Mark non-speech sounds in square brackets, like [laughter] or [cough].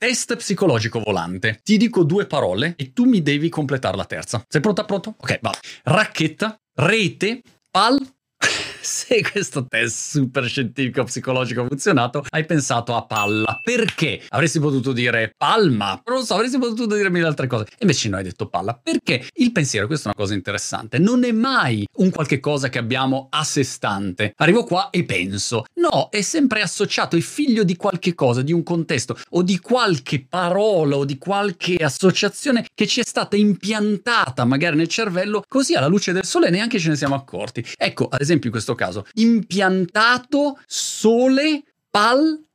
Test psicologico volante. Ti dico due parole e tu mi devi completare la terza. Sei pronta? Pronto? Ok, va. Racchetta, rete, pal, se [laughs] questo test super scientifico psicologico ha funzionato, hai pensato a palla. Perché? Avresti potuto dire palma, non lo so, avresti potuto dire mille altre cose. Invece no, hai detto palla. Perché il pensiero, questa è una cosa interessante, non è mai un qualche cosa che abbiamo a sé stante. Arrivo qua e penso. No, è sempre associato, è figlio di qualche cosa, di un contesto o di qualche parola o di qualche associazione che ci è stata impiantata magari nel cervello, così alla luce del sole neanche ce ne siamo accorti. Ecco, ad esempio in questo caso, impiantato sole pal